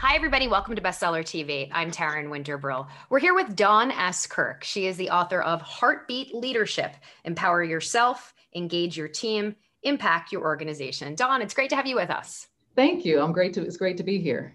Hi, everybody. Welcome to Bestseller TV. I'm Taryn Winterbrill. We're here with Dawn S. Kirk. She is the author of Heartbeat Leadership Empower Yourself, Engage Your Team, Impact Your Organization. Dawn, it's great to have you with us. Thank you. I'm great to, it's great to be here.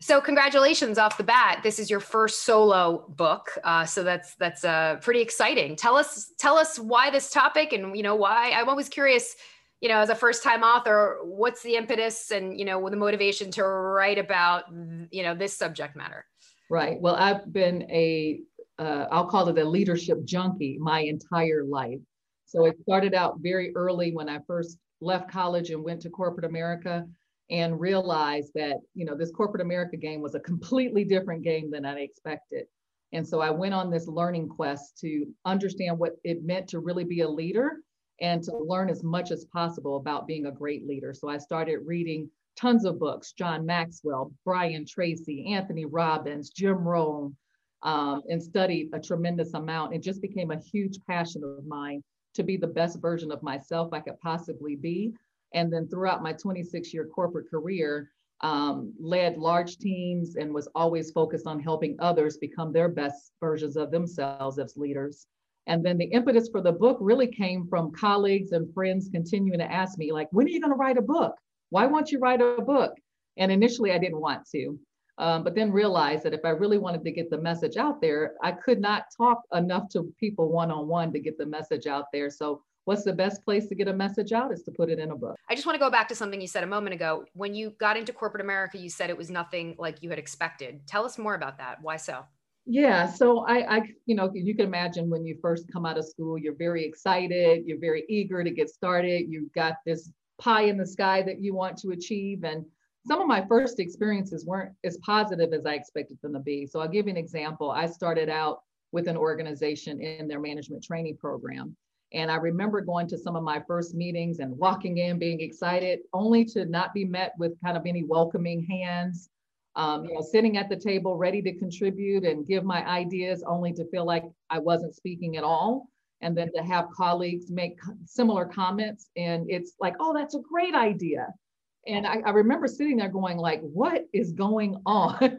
So, congratulations off the bat. This is your first solo book, uh, so that's that's uh, pretty exciting. Tell us tell us why this topic, and you know why. I'm always curious you know, as a first time author, what's the impetus and, you know, the motivation to write about, you know, this subject matter? Right. Well, I've been a, uh, call it a leadership junkie my entire life. So it started out very early when I first left college and went to corporate America and realized that, you know, this corporate America game was a completely different game than I expected. And so I went on this learning quest to understand what it meant to really be a leader and to learn as much as possible about being a great leader. So I started reading tons of books John Maxwell, Brian Tracy, Anthony Robbins, Jim Rohn, um, and studied a tremendous amount. It just became a huge passion of mine to be the best version of myself I could possibly be. And then throughout my 26 year corporate career, um, led large teams and was always focused on helping others become their best versions of themselves as leaders. And then the impetus for the book really came from colleagues and friends continuing to ask me, like, when are you going to write a book? Why won't you write a book? And initially, I didn't want to, um, but then realized that if I really wanted to get the message out there, I could not talk enough to people one on one to get the message out there. So, what's the best place to get a message out is to put it in a book. I just want to go back to something you said a moment ago. When you got into corporate America, you said it was nothing like you had expected. Tell us more about that. Why so? Yeah, so I, I, you know, you can imagine when you first come out of school, you're very excited, you're very eager to get started. You've got this pie in the sky that you want to achieve. And some of my first experiences weren't as positive as I expected them to be. So I'll give you an example. I started out with an organization in their management training program. And I remember going to some of my first meetings and walking in being excited, only to not be met with kind of any welcoming hands um, you know, sitting at the table ready to contribute and give my ideas only to feel like I wasn't speaking at all. And then to have colleagues make similar comments and it's like, oh, that's a great idea. And I, I remember sitting there going like, what is going on?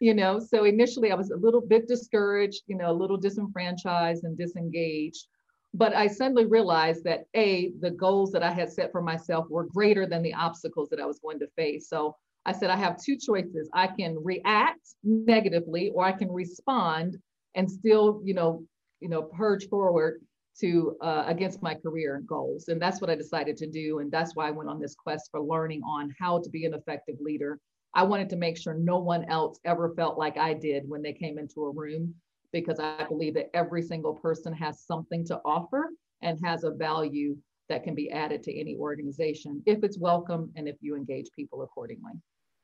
you know, so initially I was a little bit discouraged, you know, a little disenfranchised and disengaged. But I suddenly realized that A, the goals that I had set for myself were greater than the obstacles that I was going to face. So I said, I have two choices. I can react negatively or I can respond and still, you know, you know, purge forward to uh, against my career goals. And that's what I decided to do. And that's why I went on this quest for learning on how to be an effective leader. I wanted to make sure no one else ever felt like I did when they came into a room, because I believe that every single person has something to offer and has a value that can be added to any organization if it's welcome and if you engage people accordingly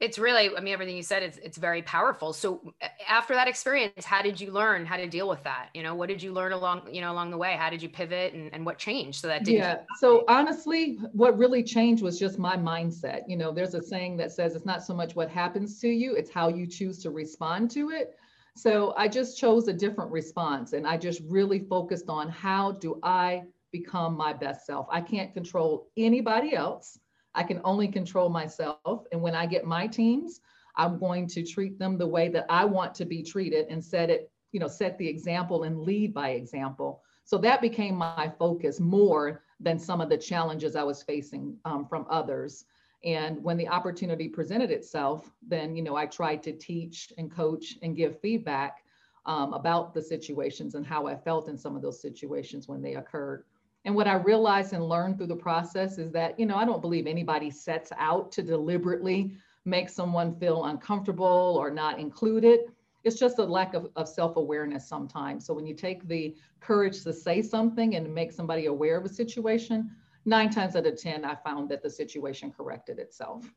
it's really i mean everything you said it's, it's very powerful. So after that experience how did you learn how to deal with that? You know what did you learn along you know along the way? How did you pivot and, and what changed so that didn't yeah. so honestly what really changed was just my mindset. You know there's a saying that says it's not so much what happens to you it's how you choose to respond to it. So i just chose a different response and i just really focused on how do i become my best self? I can't control anybody else I can only control myself. And when I get my teams, I'm going to treat them the way that I want to be treated and set it, you know, set the example and lead by example. So that became my focus more than some of the challenges I was facing um, from others. And when the opportunity presented itself, then, you know, I tried to teach and coach and give feedback. um, about the situations and how I felt in some of those situations when they occurred. And what I realized and learned through the process is that, you know, I don't believe anybody sets out to deliberately make someone feel uncomfortable or not included. It's just a lack of, of self awareness sometimes. So when you take the courage to say something and make somebody aware of a situation, nine times out of 10, I found that the situation corrected itself.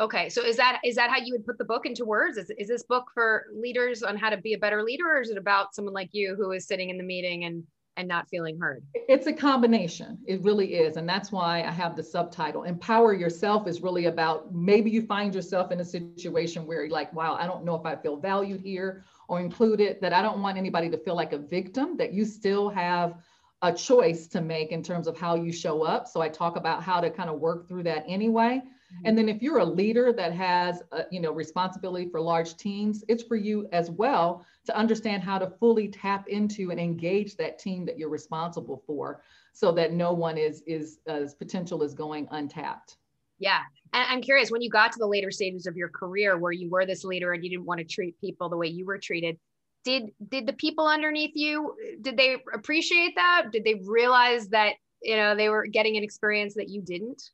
Okay, so is that is that how you would put the book into words? Is, is this book for leaders on how to be a better leader, or is it about someone like you who is sitting in the meeting and and not feeling heard? It's a combination. It really is. And that's why I have the subtitle. Empower yourself is really about maybe you find yourself in a situation where you're like, wow, I don't know if I feel valued here or included, that I don't want anybody to feel like a victim, that you still have a choice to make in terms of how you show up. So I talk about how to kind of work through that anyway. Mm-hmm. And then if you're a leader that has, a, you know, responsibility for large teams, it's for you as well to understand how to fully tap into and engage that team that you're responsible for so that no one is is as potential is going untapped. Yeah. And I'm curious when you got to the later stages of your career where you were this leader and you didn't want to treat people the way you were treated, did did the people underneath you did they appreciate that? Did they realize that, you know, they were getting an experience that you didn't?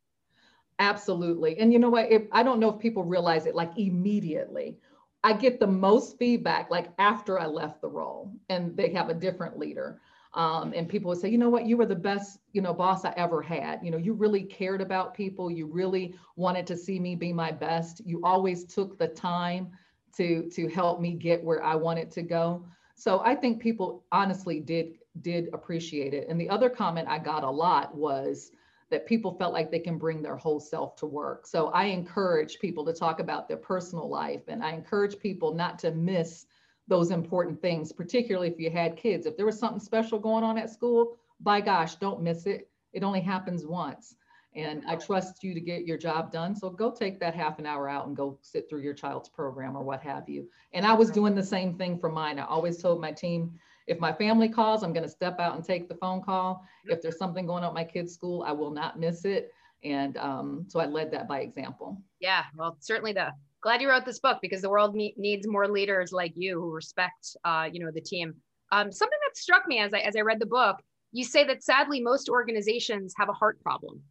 Absolutely. And you know what? If, I don't know if people realize it like immediately. I get the most feedback like after I left the role and they have a different leader. Um, and people would say, you know what, you were the best, you know, boss I ever had. You know, you really cared about people. You really wanted to see me be my best. You always took the time to to help me get where I wanted to go. So I think people honestly did did appreciate it. And the other comment I got a lot was, that people felt like they can bring their whole self to work. So I encourage people to talk about their personal life and I encourage people not to miss those important things, particularly if you had kids. If there was something special going on at school, by gosh, don't miss it. It only happens once. And I trust you to get your job done. So go take that half an hour out and go sit through your child's program or what have you. And I was doing the same thing for mine. I always told my team, if my family calls, I'm going to step out and take the phone call. If there's something going on at my kid's school, I will not miss it. And um, so I led that by example. Yeah, well, certainly the glad you wrote this book because the world me- needs more leaders like you who respect, uh, you know, the team. Um, something that struck me as I as I read the book, you say that sadly most organizations have a heart problem.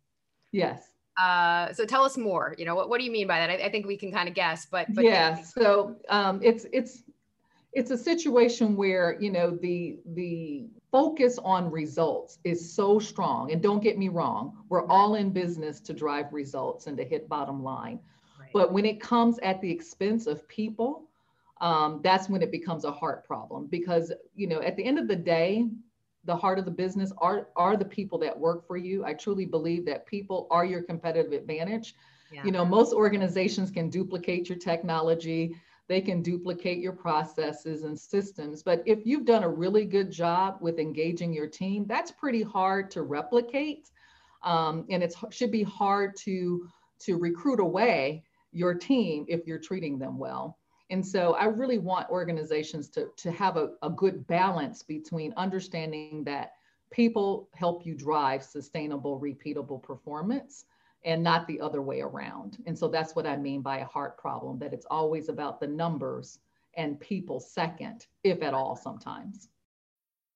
Yes. Uh, so tell us more. You know, what, what do you mean by that? I, I think we can kind of guess, but, but yeah. So um, it's it's it's a situation where you know the the focus on results is so strong and don't get me wrong we're all in business to drive results and to hit bottom line right. but when it comes at the expense of people um, that's when it becomes a heart problem because you know at the end of the day the heart of the business are are the people that work for you i truly believe that people are your competitive advantage yeah. you know most organizations can duplicate your technology they can duplicate your processes and systems. But if you've done a really good job with engaging your team, that's pretty hard to replicate. Um, and it should be hard to, to recruit away your team if you're treating them well. And so I really want organizations to, to have a, a good balance between understanding that people help you drive sustainable, repeatable performance and not the other way around. And so that's what I mean by a heart problem, that it's always about the numbers and people second, if at all, sometimes.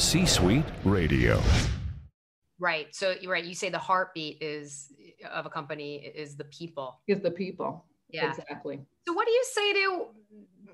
C Suite Radio. Right. So you're right. You say the heartbeat is of a company is the people. Is the people. Yeah. Exactly. So what do you say to,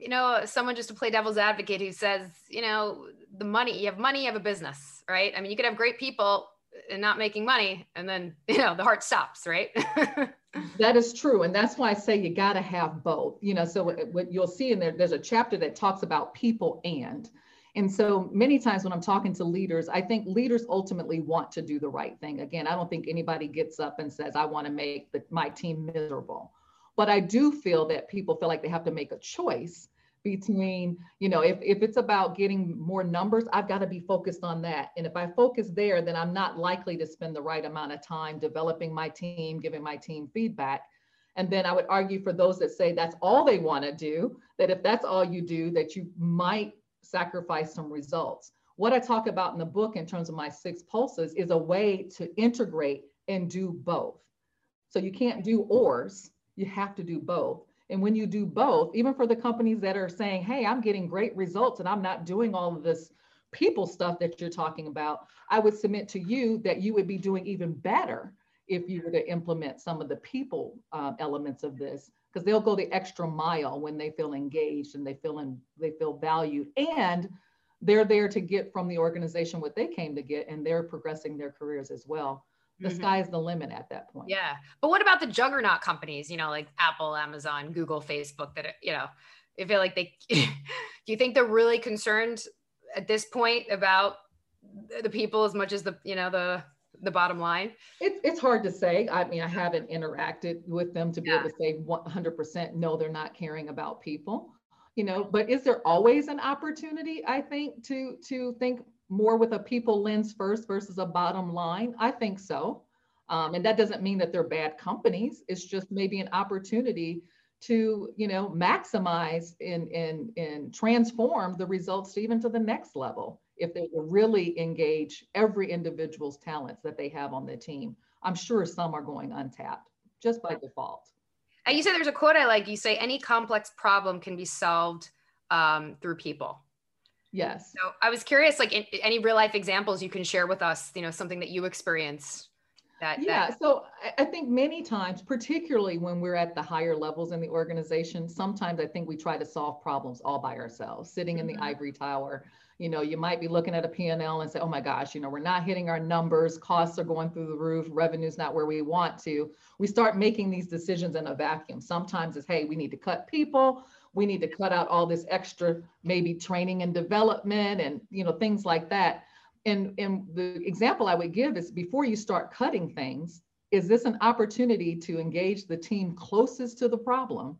you know, someone just to play devil's advocate who says, you know, the money, you have money, you have a business, right? I mean, you could have great people and not making money and then, you know, the heart stops, right? that is true. And that's why I say you got to have both, you know, so what, what you'll see in there, there's a chapter that talks about people and, and so many times when I'm talking to leaders, I think leaders ultimately want to do the right thing. Again, I don't think anybody gets up and says, I want to make the, my team miserable. But I do feel that people feel like they have to make a choice between, you know, if, if it's about getting more numbers, I've got to be focused on that. And if I focus there, then I'm not likely to spend the right amount of time developing my team, giving my team feedback. And then I would argue for those that say that's all they want to do, that if that's all you do, that you might sacrifice some results. What I talk about in the book in terms of my six pulses is a way to integrate and do both. So you can't do ors, you have to do both. And when you do both, even for the companies that are saying, hey, I'm getting great results and I'm not doing all of this people stuff that you're talking about, I would submit to you that you would be doing even better if you were to implement some of the people uh, elements of this because they'll go the extra mile when they feel engaged and they feel in, they feel valued and they're there to get from the organization what they came to get and they're progressing their careers as well the mm-hmm. sky is the limit at that point. Yeah. But what about the juggernaut companies, you know, like Apple, Amazon, Google, Facebook that, you know, I feel like they, do you think they're really concerned at this point about the people as much as the, you know, the, the bottom line? It's, it's hard to say. I mean, I haven't interacted with them to be yeah. able to say 100% no, they're not caring about people, you know, but is there always an opportunity, I think, to, to think more with a people lens first versus a bottom line? I think so. Um, and that doesn't mean that they're bad companies. It's just maybe an opportunity to, you know, maximize and, and, and transform the results even to the next level if they really engage every individual's talents that they have on the team. I'm sure some are going untapped just by default. And you said there's a quote I like. You say any complex problem can be solved um, through people. Yes. So I was curious, like in, any real life examples you can share with us, you know, something that you experienced that. Yeah. That... So I think many times, particularly when we're at the higher levels in the organization, sometimes I think we try to solve problems all by ourselves, sitting mm-hmm. in the mm-hmm. ivory tower. You know, you might be looking at a P&L and say, oh my gosh, you know, we're not hitting our numbers, costs are going through the roof, revenue's not where we want to. We start making these decisions in a vacuum. Sometimes it's, hey, we need to cut people. We need to cut out all this extra maybe training and development and you know things like that. And and the example i would give is before you start cutting things is this an opportunity to engage the team closest to the problem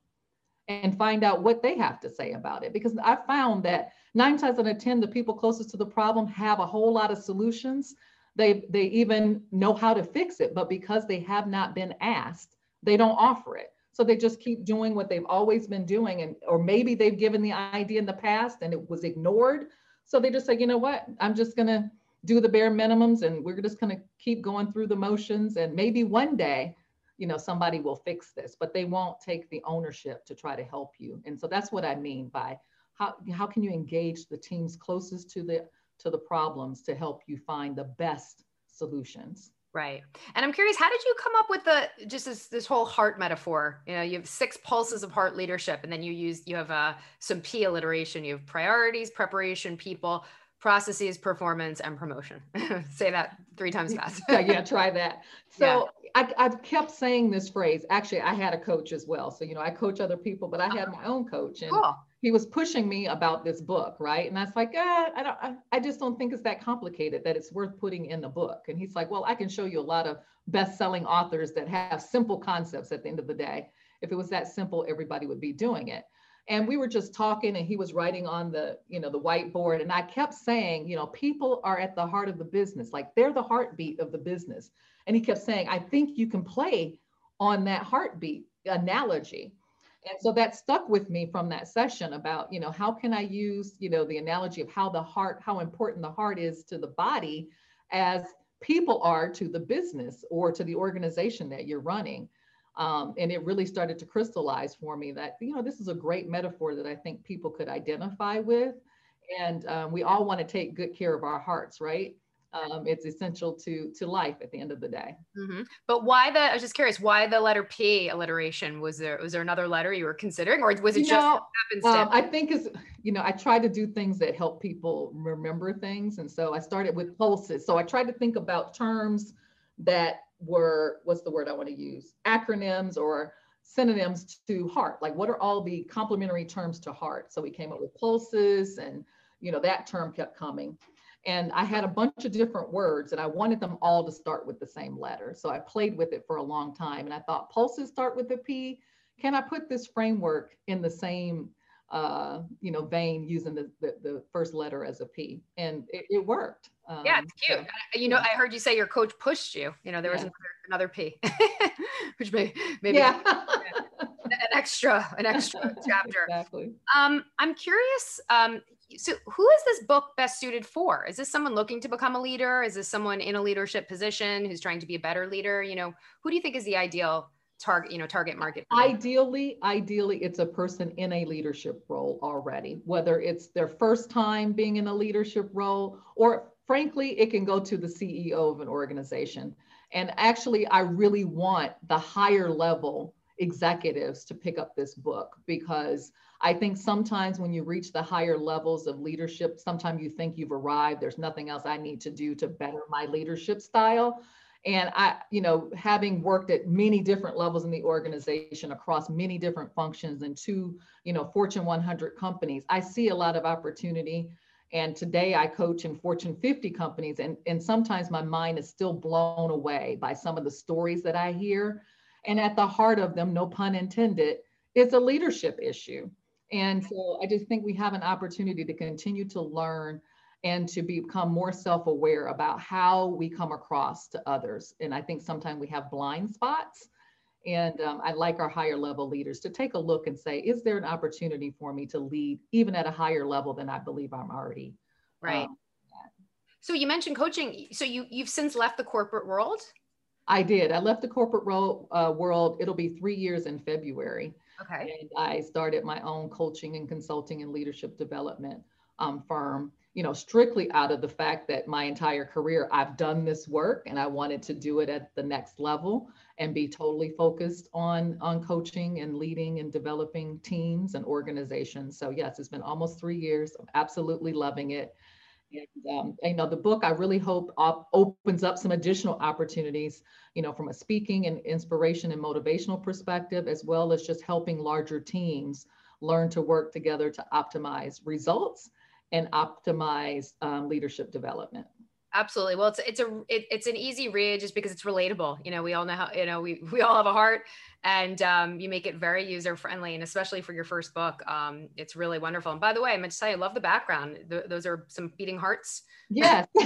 and find out what they have to say about it? Because i found that nine times out of ten the people closest to the problem have a whole lot of solutions they they even know how to fix it but because they have not been asked they don't offer it so they just keep doing what they've always been doing. And, or maybe they've given the idea in the past and it was ignored. So they just say, you know what, I'm just going to do the bare minimums and we're just going to keep going through the motions. And maybe one day, you know, somebody will fix this, but they won't take the ownership to try to help you. And so that's what I mean by how, how can you engage the teams closest to the, to the problems to help you find the best solutions. Right. And I'm curious, how did you come up with the just this this whole heart metaphor? You know, you have six pulses of heart leadership, and then you use you have uh, some P alliteration. You have priorities, preparation, people, processes, performance, and promotion. Say that three times fast. yeah, yeah, try that. So yeah. I, I've kept saying this phrase. Actually, I had a coach as well. So you know, I coach other people, but I had my own coach, and cool he was pushing me about this book, right? And I was like, ah, I don't, I, I just don't think it's that complicated that it's worth putting in the book. And he's like, well, I can show you a lot of best-selling authors that have simple concepts at the end of the day. If it was that simple, everybody would be doing it. And we were just talking and he was writing on the, you know, the whiteboard. And I kept saying, you know, people are at the heart of the business, like they're the heartbeat of the business. And he kept saying, I think you can play on that heartbeat analogy and so that stuck with me from that session about you know how can i use you know the analogy of how the heart how important the heart is to the body as people are to the business or to the organization that you're running. Um, and it really started to crystallize for me that you know this is a great metaphor that i think people could identify with. And um, we all want to take good care of our hearts right um, it's essential to to life at the end of the day. Mm-hmm. But why the? I was just curious. Why the letter P alliteration? Was there was there another letter you were considering, or was it you just know, um, I think is you know I try to do things that help people remember things, and so I started with pulses. So I tried to think about terms that were what's the word I want to use? Acronyms or synonyms to heart. Like what are all the complementary terms to heart? So we came up with pulses, and you know that term kept coming. And I had a bunch of different words and I wanted them all to start with the same letter. So I played with it for a long time. And I thought pulses start with a P. Can I put this framework in the same uh, you know, vein using the, the, the, first letter as a P and it, it worked. Um, yeah, it's cute. So, you know, I heard you say your coach pushed you, you know, there was another, another P, which may, maybe yeah. an extra, an extra chapter. Exactly. Um, I'm curious. Um, so who is this book best suited for? Is this someone looking to become a leader? Is this someone in a leadership position who's trying to be a better leader? You know, who do you think is the ideal target you know target market ideally ideally it's a person in a leadership role already whether it's their first time being in a leadership role or frankly it can go to the ceo of an organization and actually i really want the higher level executives to pick up this book because i think sometimes when you reach the higher levels of leadership sometimes you think you've arrived there's nothing else i need to do to better my leadership style and I, you know, having worked at many different levels in the organization across many different functions and two, you know, Fortune 100 companies, I see a lot of opportunity. And today I coach in Fortune 50 companies, and, and sometimes my mind is still blown away by some of the stories that I hear. And at the heart of them, no pun intended, it's a leadership issue. And so I just think we have an opportunity to continue to learn and to become more self-aware about how we come across to others. And I think sometimes we have blind spots. And um, I'd like our higher level leaders to take a look and say, is there an opportunity for me to lead even at a higher level than I believe I'm already? Right. Um, so you mentioned coaching. So you you've since left the corporate world. I did. I left the corporate role, uh, world. It'll be three years in February. Okay. And I started my own coaching and consulting and leadership development um, firm you know, strictly out of the fact that my entire career I've done this work and I wanted to do it at the next level and be totally focused on on coaching and leading and developing teams and organizations. So yes, it's been almost three years. I'm absolutely loving it. And um, you know, the book I really hope op- opens up some additional opportunities, you know, from a speaking and inspiration and motivational perspective, as well as just helping larger teams learn to work together to optimize results and optimize um, leadership development absolutely. Well it's it's a it, it's an easy read just because it's relatable. You know we all know how you know we we all have a heart and um, you make it very user friendly and especially for your first book um, it's really wonderful. And by the way i meant to say i love the background. Th- those are some beating hearts. Yes.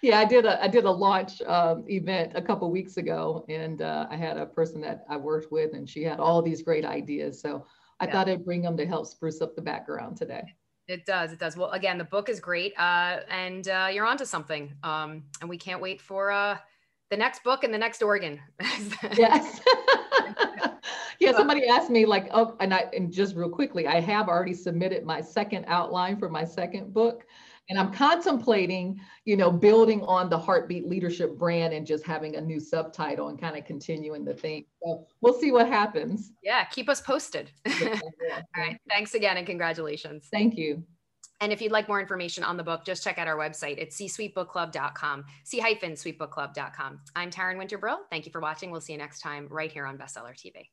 Yeah i did a i did a launch um, event a couple weeks ago and uh, i had a person that i worked with and she had all these great ideas. So I yeah. thought I'd bring them to help spruce up the background today. It does. It does. Well, again, the book is great, uh, and uh, you're onto something. Um, and we can't wait for uh, the next book and the next organ. yes. yeah. Somebody asked me like, oh, and I and just real quickly, I have already submitted my second outline for my second book. And I'm contemplating, you know, building on the Heartbeat Leadership brand and just having a new subtitle and kind of continuing the thing. So we'll see what happens. Yeah, keep us posted. All right. Thanks again and congratulations. Thank you. And if you'd like more information on the book, just check out our website at c-suitebookclub.com, c-sweetbookclub.com. I'm Taryn Winterbrill. Thank you for watching. We'll see you next time right here on Bestseller TV.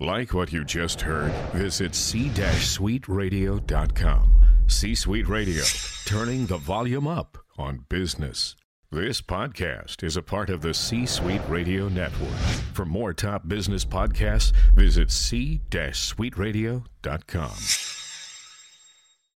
Like what you just heard, visit c-suiteradio.com. C Suite Radio, turning the volume up on business. This podcast is a part of the C Suite Radio Network. For more top business podcasts, visit c-suiteradio.com.